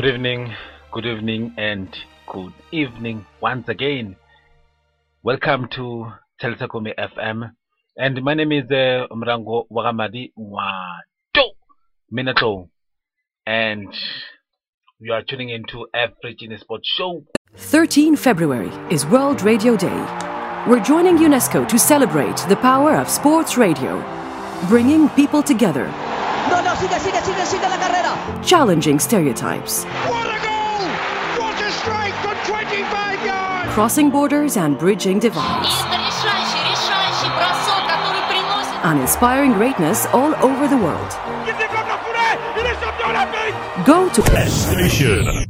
Good evening, good evening, and good evening once again. Welcome to Talita Kumi FM, and my name is uh, Mrango Wagamadi Wato Minato, and you are tuning into African Sports Show. 13 February is World Radio Day. We're joining UNESCO to celebrate the power of sports radio, bringing people together, sigue, sigue, sigue, sigue la carrera. Challenging stereotypes. What a goal! What a strike for 25 yards! Crossing borders and bridging divides. And inspiring greatness all over the world. Go to S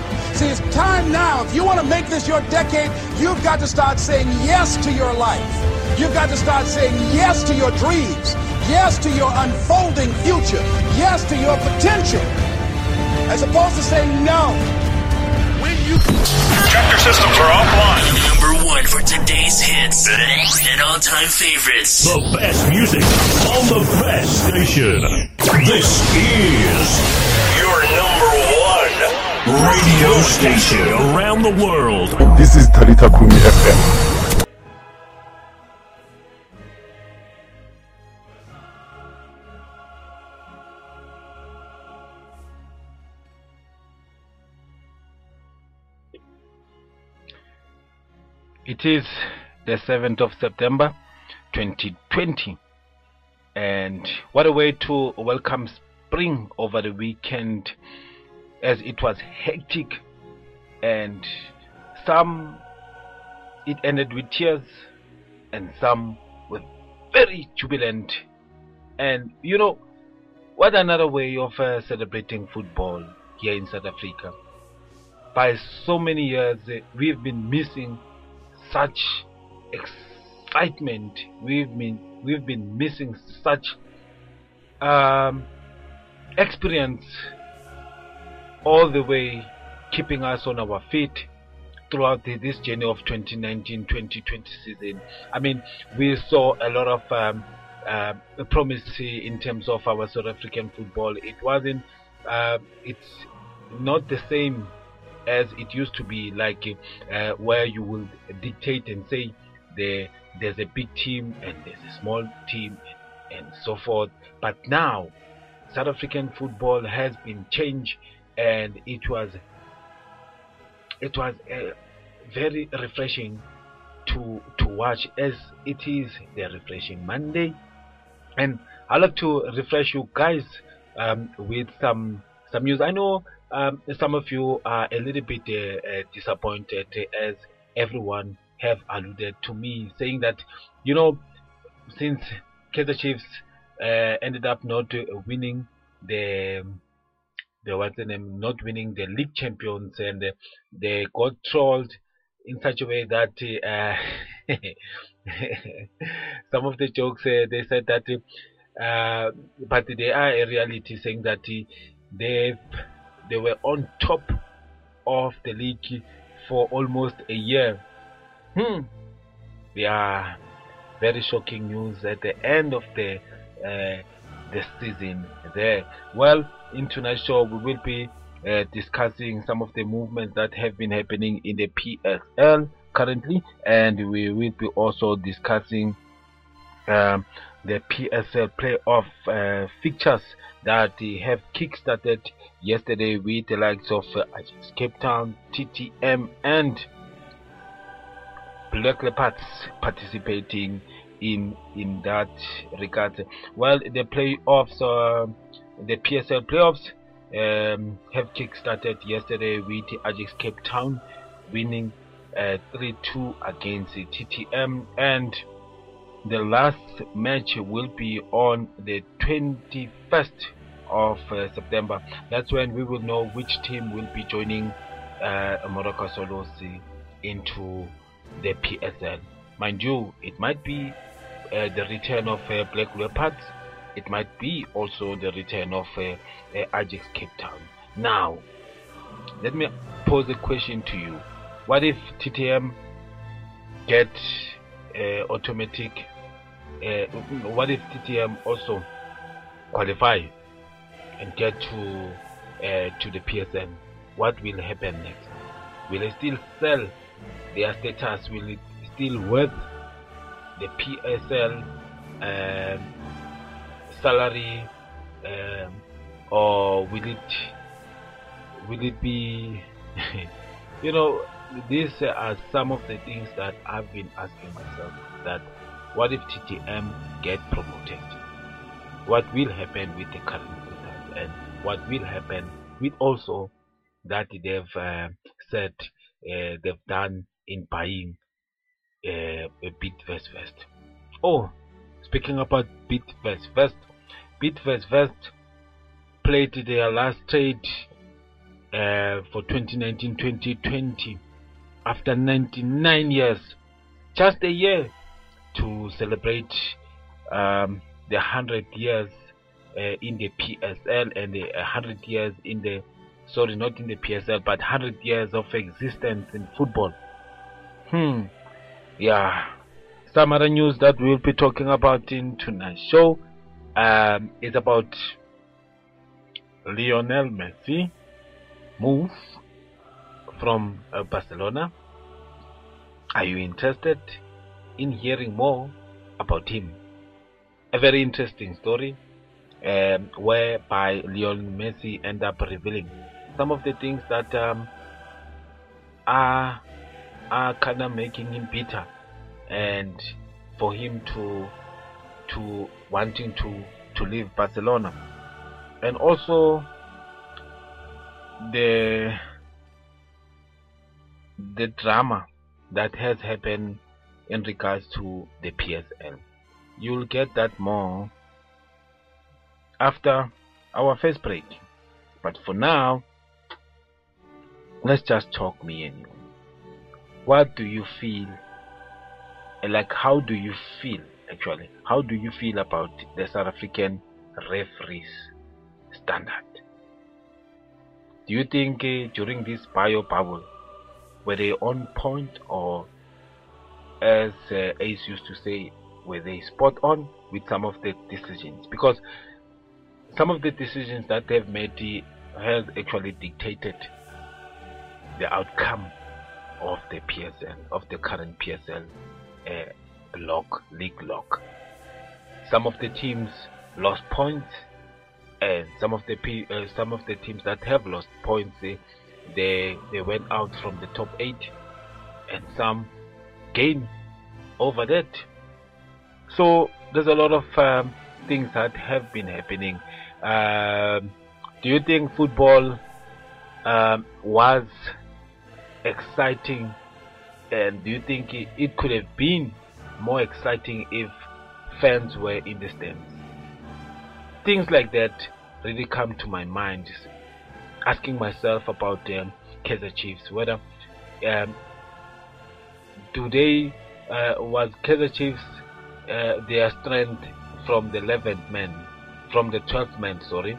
See, it's time now. If you want to make this your decade, you've got to start saying yes to your life. You've got to start saying yes to your dreams, yes to your unfolding future, yes to your potential, as opposed to saying no. When you Tractor systems are offline. Number one for today's hits and all-time favorites. The best music on the best station. This is your number one radio station around the world. This is Talita Kumi FM. It is the 7th of September 2020, and what a way to welcome spring over the weekend as it was hectic and some it ended with tears and some were very jubilant. And you know what another way of uh, celebrating football here in south africa. By so many years uh, we've been missing such excitement. We've been we've been missing such um, experience all the way keeping us on our feet throughout the, this journey of 2019-2020 season. I mean, we saw a lot of um, uh, promise in terms of our South African football. It wasn't. Uh, it's not the same as it used to be, like uh, where you will dictate and say there there's a big team and there's a small team and, and so forth. But now, South African football has been changed and it was it was uh, very refreshing to to watch as it is the refreshing Monday and I'd like to refresh you guys um, with some some news. I know um, some of you are a little bit uh, uh, disappointed as everyone have alluded to me saying that you know since Kaizer Chiefs uh, ended up not uh, winning the the what's the name not winning the league champions and uh, they got trolled in such a way that uh, some of the jokes uh, they said that uh, but they are a reality saying that uh, they they were on top of the league for almost a year. Hmm. They are very shocking news at the end of the uh, the season there. Well in tonight's show we will be uh, discussing some of the movements that have been happening in the PSL currently and we will be also discussing um, the PSL playoff uh, fixtures that have kick-started yesterday with the likes of uh, Cape Town, TTM and Black Leopards participating in in that regard. Well, the playoffs, uh, the PSL playoffs, um, have kick-started yesterday with Ajax Cape Town winning 3-2 against the TTM, and the last match will be on the 21st of uh, September. That's when we will know which team will be joining uh, Moroka Swallows into the PSL. Mind you, it might be uh, the return of uh, Black Leopards. It might be also the return of uh, uh, Ajax Cape Town. Now, let me pose a question to you. What if TTM get uh, automatic? Uh, what if TTM also qualify and get to to the PSN? What will happen next? Will they still sell their status? Will it still worth the PSL um, salary, um, or will it will it be? you know, these are some of the things that I've been asking myself. That what if TTM get promoted? What will happen with the current status, and what will happen with also that they've uh, said uh, they've done in buying uh, first. Oh, speaking about bit first first, bit first first played their last trade uh, for 2019-2020 after 99 years, just a year to celebrate um, the 100 years uh, in the PSL and the 100 years in the sorry not in the PSL but 100 years of existence in football. Hmm. Yeah. Some other news that we'll be talking about in tonight's show um, is about Lionel Messi move from uh, Barcelona. Are you interested in hearing more about him? A very interesting story um, whereby Lionel Messi end up revealing some of the things that um, are are kind of making him bitter and for him to to wanting to to leave Barcelona and also the the drama that has happened in regards to the PSL. You'll get that more after our first break. But for now, let's just talk me and you. What do you feel? Like, how do you feel actually? How do you feel about the South African referees standard? Do you think uh, during this bio bubble were they on point or as uh, Ace used to say, were they spot on with some of the decisions? Because some of the decisions that they've made uh, has actually dictated the outcome of the PSL, of the current PSL uh, lock, league lock. Some of the teams lost points, and some of the uh, some of the teams that have lost points, they, they they went out from the top eight, and some gained over that. So there's a lot of um, things that have been happening. Um, do you think football um, was exciting and do you think it, could have been more exciting if fans were in the stands? Things like that really come to my mind. Asking myself about um, Kaizer Chiefs, whether um, do they uh, was Kaizer Chiefs uh, their strength from the 11th man, from the 12th man, sorry,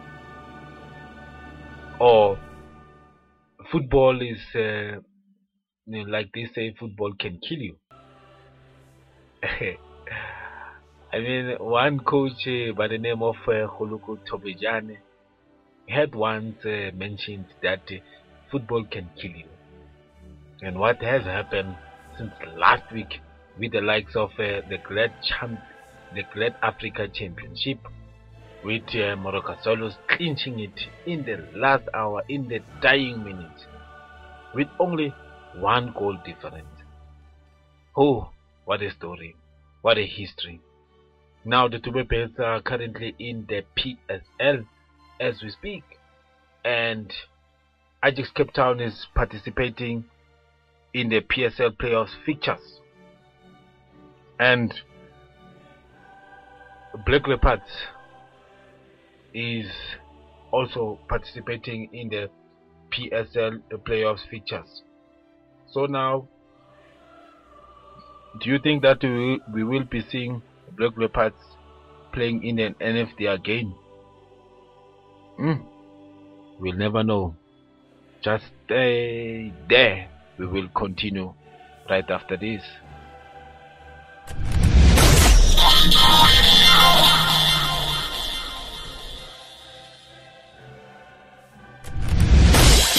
or football is uh, like they say, football can kill you. I mean, one coach uh, by the name of uh, Kgoloko Thobejane had once uh, mentioned that football can kill you. And what has happened since last week with the likes of the Great Champ, the Glad Africa Championship, with uh, Moroka Swallows clinching it in the last hour, in the dying minute, with only one goal difference. Oh, what a story. What a history. Now the Dube Birds are currently in the PSL as we speak. And Ajax Cape Town is participating in the PSL playoffs fixtures. And Black Leopards is also participating in the PSL playoffs fixtures. So now, do you think that we, we will be seeing Black Leopards playing in an NFD again? Mm. We'll never know. Just stay there. We will continue right after this.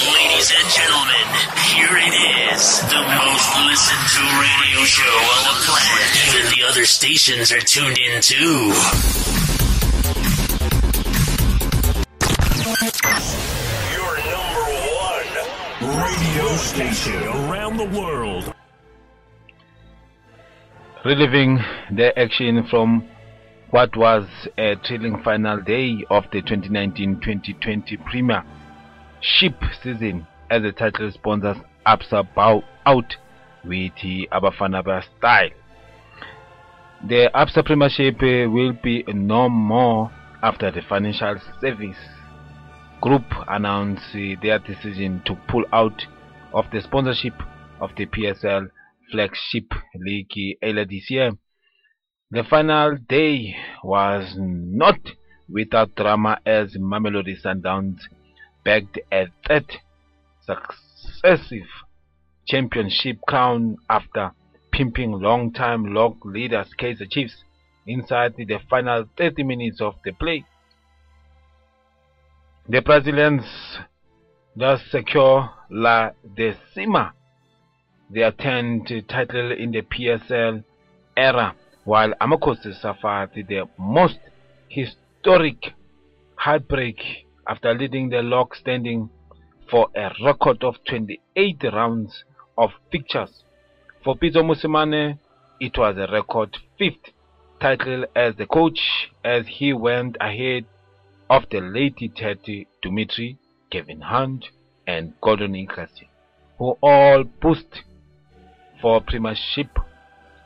Ladies and gentlemen, here it is. The most listened to radio show on the planet. Even the other stations are tuned in too. Your number one radio station around the world. reliving the action from what was a thrilling final day of the 2019-2020 Premier Ship season as the title sponsors ABSA bow out with the Abafanaba style. The ABSA Premiership will be no more after the Financial Service Group announced their decision to pull out of the sponsorship of the PSL flagship league earlier this year. The final day was not without drama as Mamelodi Sundowns bagged a third successive championship crown after pimping long-time log leaders Kaizer Chiefs inside the final 30 minutes of the play. The Brazilians thus secure La Decima their 10th title in the PSL era, while Amakosi suffered the most historic heartbreak after leading the log standing for a record of 28 rounds of fixtures. For Pitso Mosimane, it was a record fifth title as the coach as he went ahead of the late Ted Dumitru, Kevin Hunt, and Gordon Igesund, who all pushed for Premiership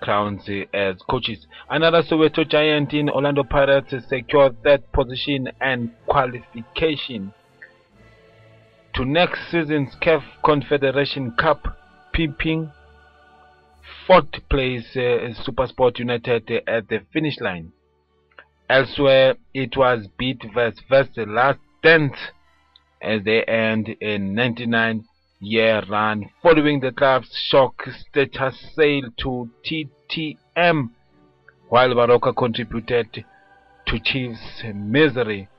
crowns as coaches. Another Soweto giant in Orlando Pirates secured that position and qualification to next season's CAF Confederation Cup, pimping fourth place uh, Supersport United at the finish line. Elsewhere, it was beat versus the last dance as they end a 99 year run following the club's shock status sale to TTM, while Baroka contributed to Chiefs' misery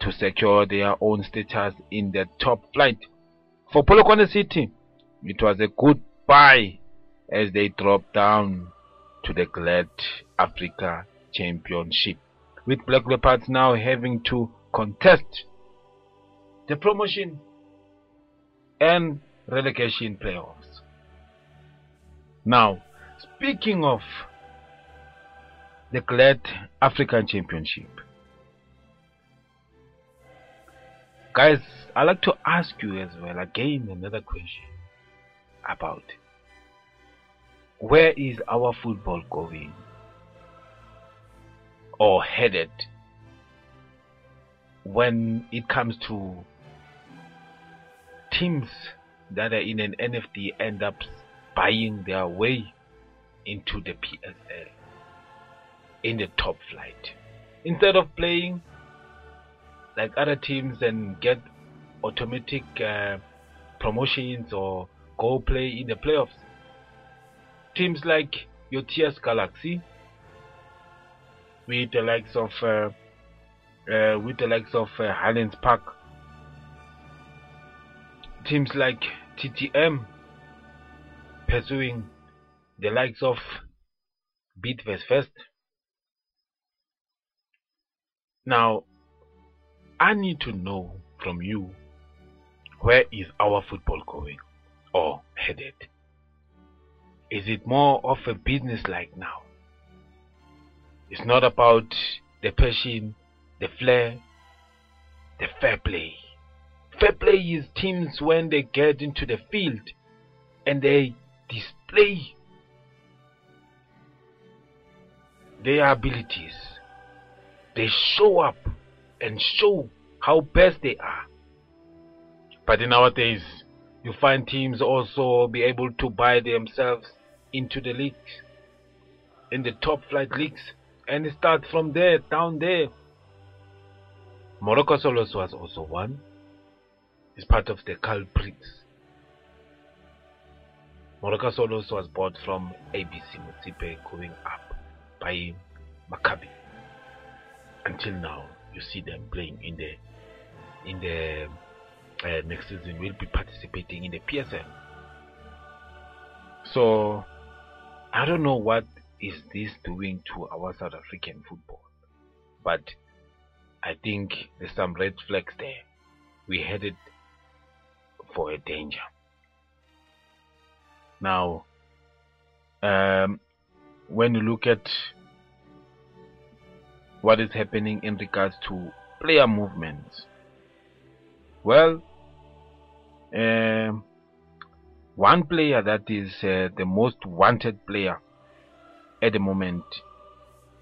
to secure their own status in the top flight. For Polokwane City, it was a good buy as they dropped down to the Glad Africa Championship, with Black Leopards now having to contest the promotion and relegation playoffs. Now, speaking of the Glad African Championship, guys, I'd like to ask you as well again another question about where is our football going? Or headed when it comes to teams that are in an NFD end up buying their way into the PSL in the top flight. Instead of playing like other teams and get automatic uh, promotions or go play in the playoffs. Teams like your TS Galaxy, with the likes of uh, uh, with the likes of uh, Highlands Park, teams like TTM pursuing the likes of Beat. Now, I need to know from you where is our football going or headed? Is it more of a business like now? It's not about the passion, the flair, the fair play. Fair play is teams when they get into the field and they display their abilities. They show up and show how best they are. But in our days, you find teams also be able to buy themselves into the leagues, in the top flight leagues, and start from there, down there. Moroka Swallows was also one. It's part of the culprits. Moroka Swallows was bought from ABC Motsepe going up by Maccabi. Until now, you see them playing in the in the uh, next season. Will be participating in the PSL. So I don't know what is this doing to our South African football, but I think there's some red flags there. We headed for a danger. Now, um, when you look at what is happening in regards to player movements, well, um, one player that is uh, the most wanted player at the moment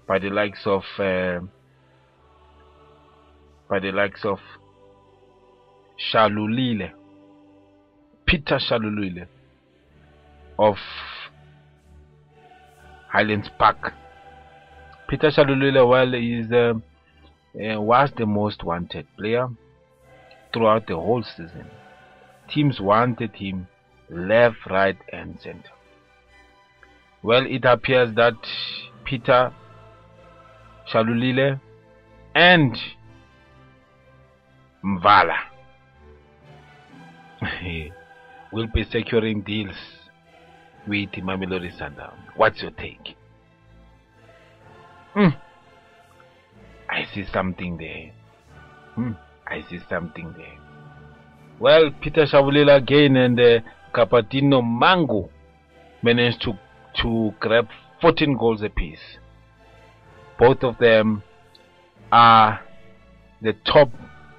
by the likes of uh, by the likes of Shalulile Peter Shalulile of Highlands Park Peter Shalulile well is uh, uh, was the most wanted player throughout the whole season teams wanted him left right and center well, it appears that Peter Shalulile and Mvala will be securing deals with Mamelodi Sundown. What's your take? Hmm. I see something there. Hmm. I see something there. Well, Peter Shalulile again and uh, Gabadinho Mhango managed to to grab 14 goals apiece. Both of them are the top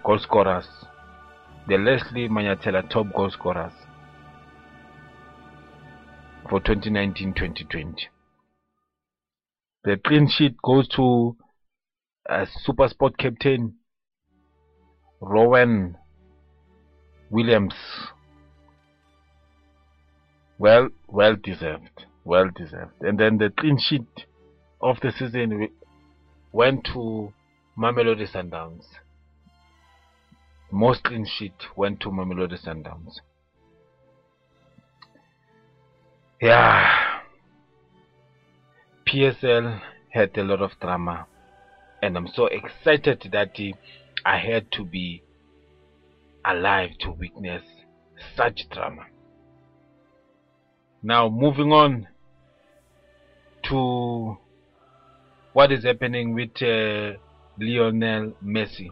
goal scorers, the Lesley Manyathela top goal scorers for 2019-2020. The clean sheet goes to uh, Super Sport captain Ronwen Williams. Well, well deserved well deserved. And then the clean sheet of the season went to Mamelodi Sundowns. Most clean sheet went to Mamelodi Sundowns. Yeah. PSL had a lot of drama. And I'm so excited that I had to be alive to witness such drama. Now, moving on to what is happening with uh, Lionel Messi.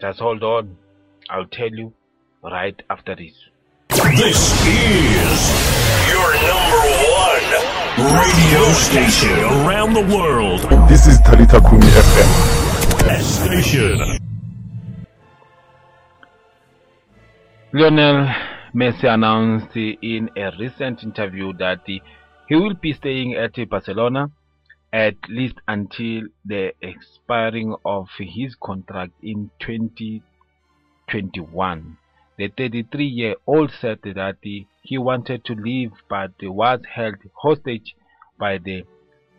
Just hold on. I'll tell you right after this. This is your number one radio station around the world. This is Talita Kumi FM. Station. Lionel Messi announced in a recent interview that he will be staying at Barcelona at least until the expiring of his contract in 2021. The 33-year-old said that he wanted to leave but was held hostage by the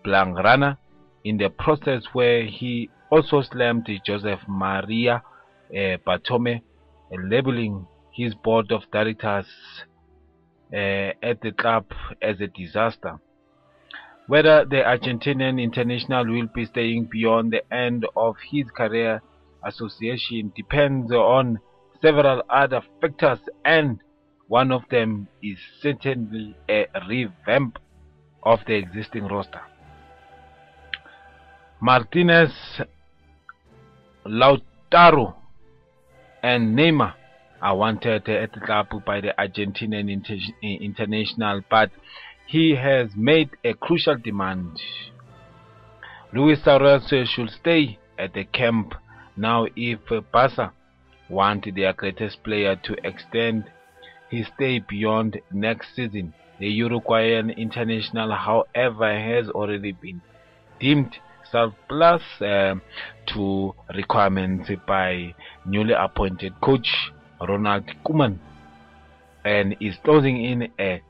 Blaugrana in the process where he also slammed Joseph Maria uh, Bartomeu, labeling his board of directors uh, at the club as a disaster. Whether the Argentinian international will be staying beyond the end of his career association depends on several other factors and one of them is certainly a revamp of the existing roster. Martinez, Lautaro and Neymar are wanted at the club by the Argentinian inter international, but he has made a crucial demand. Luis Suarez should stay at the camp now if Barca want their greatest player to extend his stay beyond next season. The Uruguayan international, however, has already been deemed surplus uh, to requirements by newly appointed coach Ronald Koeman and is closing in a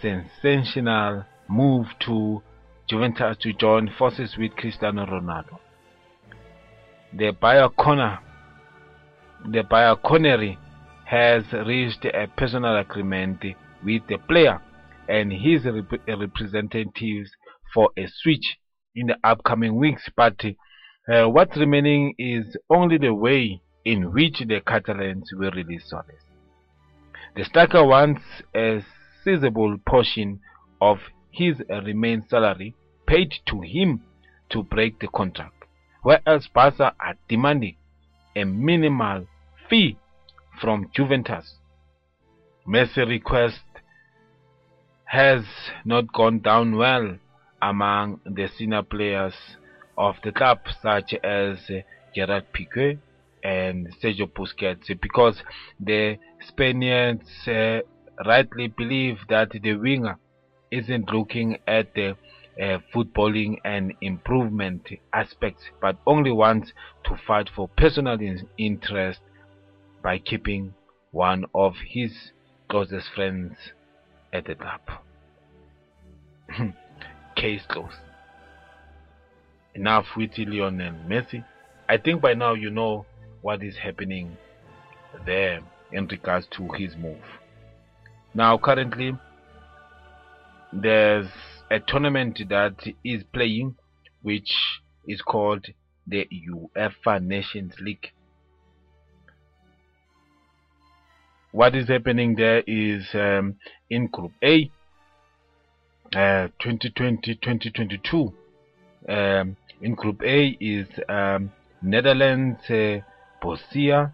sensational move to Juventus to join forces with Cristiano Ronaldo. The Bayer the Bayer has reached a personal agreement with the player and his rep representatives for a switch in the upcoming weeks. But uh, what's remaining is only the way in which the Catalans will release Suarez. The striker wants a sizable portion of his remain salary paid to him to break the contract, whereas Barca are demanding a minimal fee from Juventus. Messi request has not gone down well among the senior players of the club such as Gerard Piqué and Sergio Busquets because the Spaniards uh, rightly believe that the winger isn't looking at the uh, footballing and improvement aspects but only wants to fight for personal interest by keeping one of his closest friends at the top. Case closed. Enough with Lionel Messi. I think by now you know what is happening there in regards to his move. Now, currently, there's a tournament that is playing which is called the UEFA Nations League. What is happening there is um, in Group A, 2020-2022. Uh, um, in Group A is um, Netherlands, uh, Bosnia,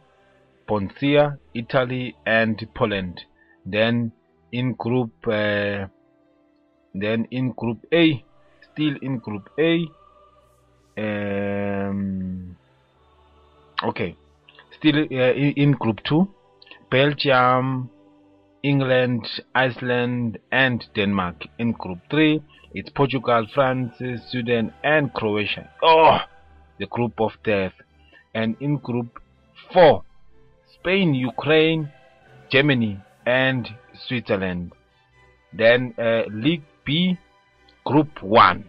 Italy, and Poland. Then in Group uh, then in Group A, still in Group A. Um, okay, still uh, in, Group Two, Belgium, England, Iceland, and Denmark. In Group 3, it's Portugal, France, Sweden, and Croatia. Oh, the group of death. And in Group 4, Spain, Ukraine, Germany, and Switzerland. Then uh, League B, Group 1.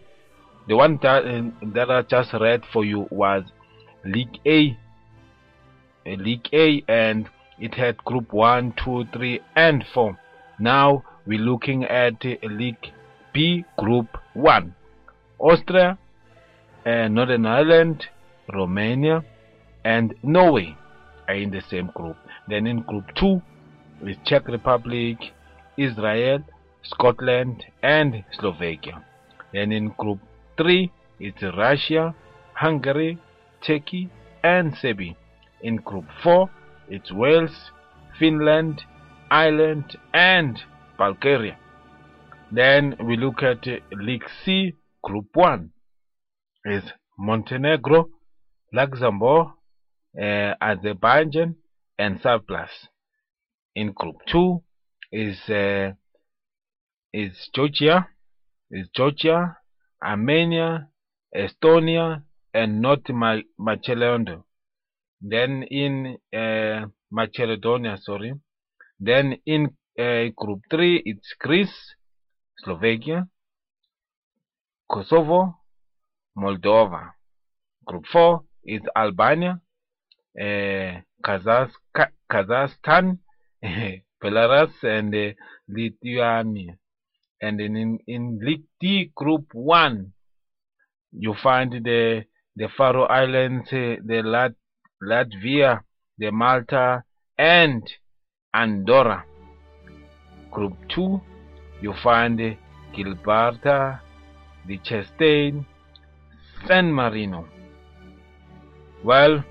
The one that, uh, that I just read for you was League A. Uh, League A and it had group 1 2 3 and 4 now we're looking at league b group 1 austria uh, northern ireland romania and norway are in the same group then in group 2 is czech republic israel scotland and slovakia then in group 3 it's russia hungary turkey and serbia in group 4 it's Wales, Finland, Ireland, and Bulgaria. Then we look at League C, Group 1 is Montenegro, Luxembourg, uh, Azerbaijan, and Cyprus. In Group 2 is uh, is Georgia, is Georgia, Armenia, Estonia, and North Macedonia then in uh, Macedonia, sorry. Then in uh, Group 3, it's Greece, Slovakia, Kosovo, Moldova. Group 4 is Albania, uh, Kazakhstan, Belarus, and uh, Lithuania. And in, in League D, Group 1, you find the the Faroe Islands, uh, the Lat Latvia, the Malta, and Andorra. Group 2, you find Gibraltar, Liechtenstein, San Marino. Well,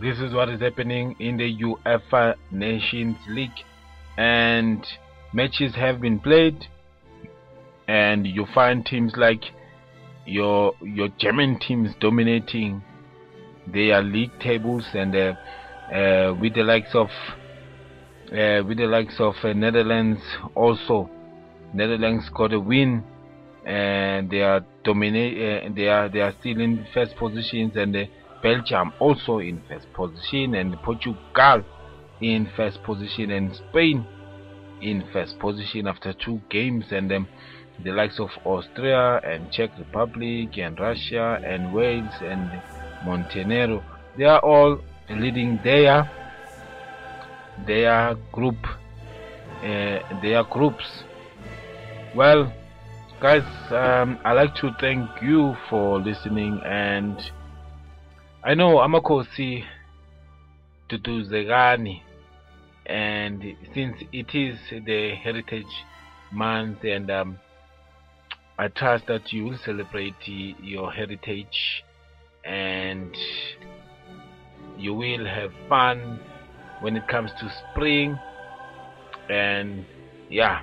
this is what is happening in the UEFA Nations League, and matches have been played, and you find teams like your your German teams dominating their league tables and uh, uh, with the likes of uh, with the likes of Netherlands also. Netherlands got a win and they are dominate they are they are still in first positions and Belgium also in first position, and Portugal in first position, and Spain in first position after two games, and um, the likes of Austria and Czech Republic and Russia and Wales and Montenegro, they are all leading their their group, uh, their groups. Well, guys, um, I like to thank you for listening, and I know Amakosi Tutuzegani, and since it is the Heritage Month, and um, I trust that you will celebrate your heritage and you will have fun when it comes to spring. And yeah.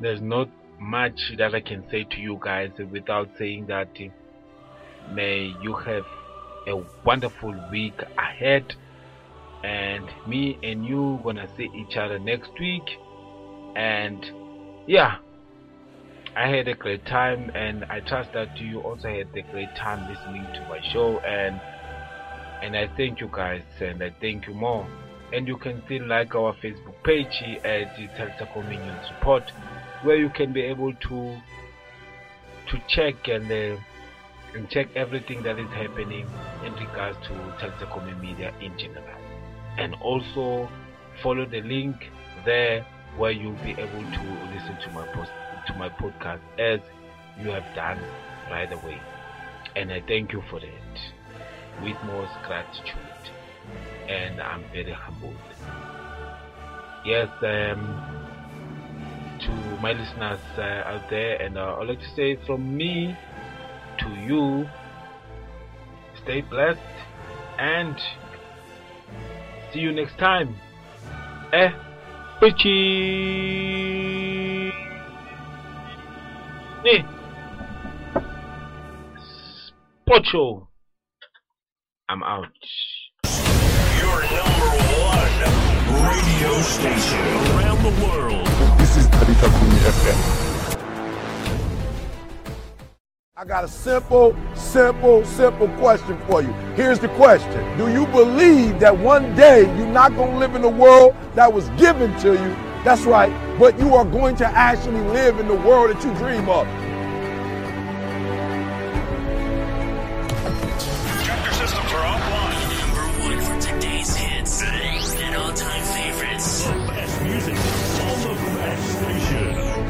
There's not much that I can say to you guys without saying that may you have a wonderful week ahead and me and you gonna see each other next week. And yeah I had a great time and I trust that you also had a great time listening to my show and and I thank you guys and I thank you more. And you can still like our Facebook page at Telsa News support where you can be able to to check and uh, and check everything that is happening in regards to community Media in general and also follow the link there where you'll be able to listen to my post to my podcast as you have done right away. And I thank you for that with most gratitude. And I'm very humbled. Yes, um, to my listeners uh, out there, and uh, I'd like to say from me to you, stay blessed and see you next time. Eh, Richie! Ni Pocho. I'm out. Your number one radio station around the world. This is Talita Kumi FM. I got a simple, simple, simple question for you. Here's the question Do you believe that one day you're not going to live in the world that was given to you? That's right, but you are going to actually live in the world that you dream of.